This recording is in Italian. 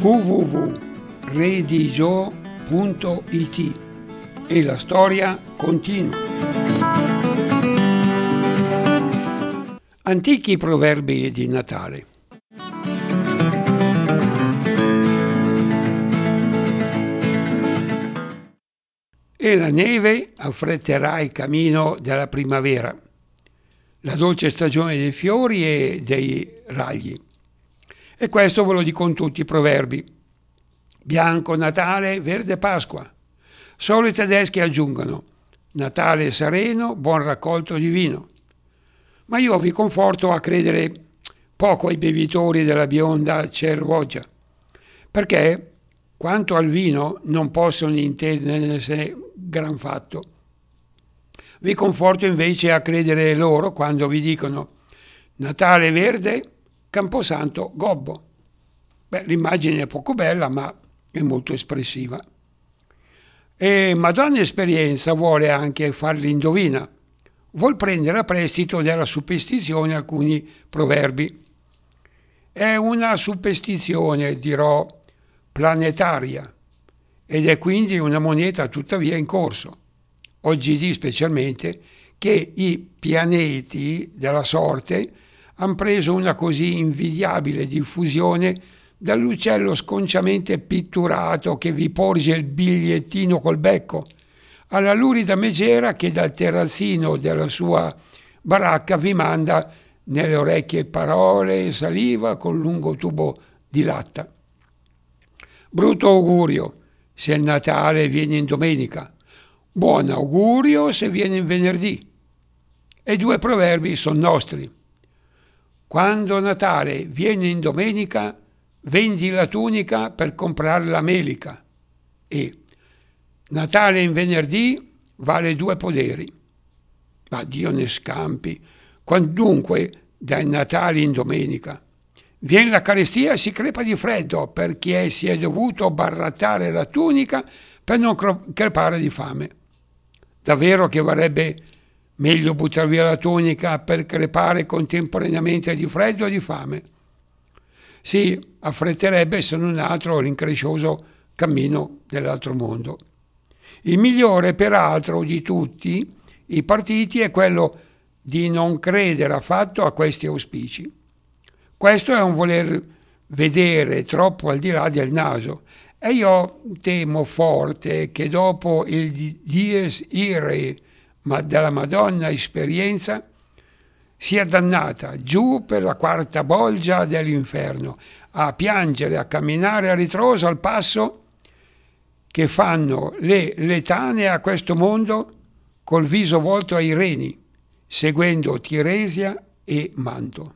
www.redigio.it e la storia continua. Antichi proverbi di Natale. E la neve affretterà il cammino della primavera, la dolce stagione dei fiori e dei ragli. E questo ve lo dicono tutti i proverbi. Bianco Natale, verde Pasqua. Solo i tedeschi aggiungono Natale sereno, buon raccolto di vino. Ma io vi conforto a credere poco ai bevitori della bionda cervoggia, perché quanto al vino non possono intendersene gran fatto. Vi conforto invece a credere loro quando vi dicono Natale verde, Camposanto gobbo. Beh, l'immagine è poco bella, ma è molto espressiva. E Madonna Esperienza vuole anche farli indovina. Vuol prendere a prestito della superstizione alcuni proverbi. È una superstizione, dirò, planetaria ed è quindi una moneta tuttavia in corso. Oggi di specialmente che i pianeti della sorte hanno preso una così invidiabile diffusione dall'uccello sconciamente pitturato che vi porge il bigliettino col becco, alla lurida megera che dal terrazzino della sua baracca vi manda nelle orecchie parole e saliva con lungo tubo di latta. Brutto augurio se il Natale viene in domenica, buon augurio se viene in venerdì. E due proverbi sono nostri. Quando Natale viene in domenica, vendi la tunica per comprare la melica. E Natale in venerdì vale due poderi. Ma Dio ne scampi. Quandunque dai Natali in domenica. Viene la carestia e si crepa di freddo perché si è dovuto barattare la tunica per non crepare di fame. Davvero che varrebbe Meglio buttare via la tunica per crepare contemporaneamente di freddo e di fame. Si affretterebbe se non altro l'increscioso cammino dell'altro mondo. Il migliore, peraltro, di tutti i partiti è quello di non credere affatto a questi auspici. Questo è un voler vedere troppo al di là del naso e io temo forte che dopo il dies irae ma della Madonna esperienza, sia dannata giù per la quarta bolgia dell'inferno, a piangere, a camminare a ritroso al passo che fanno le letane a questo mondo col viso volto ai reni, seguendo Tiresia e Manto.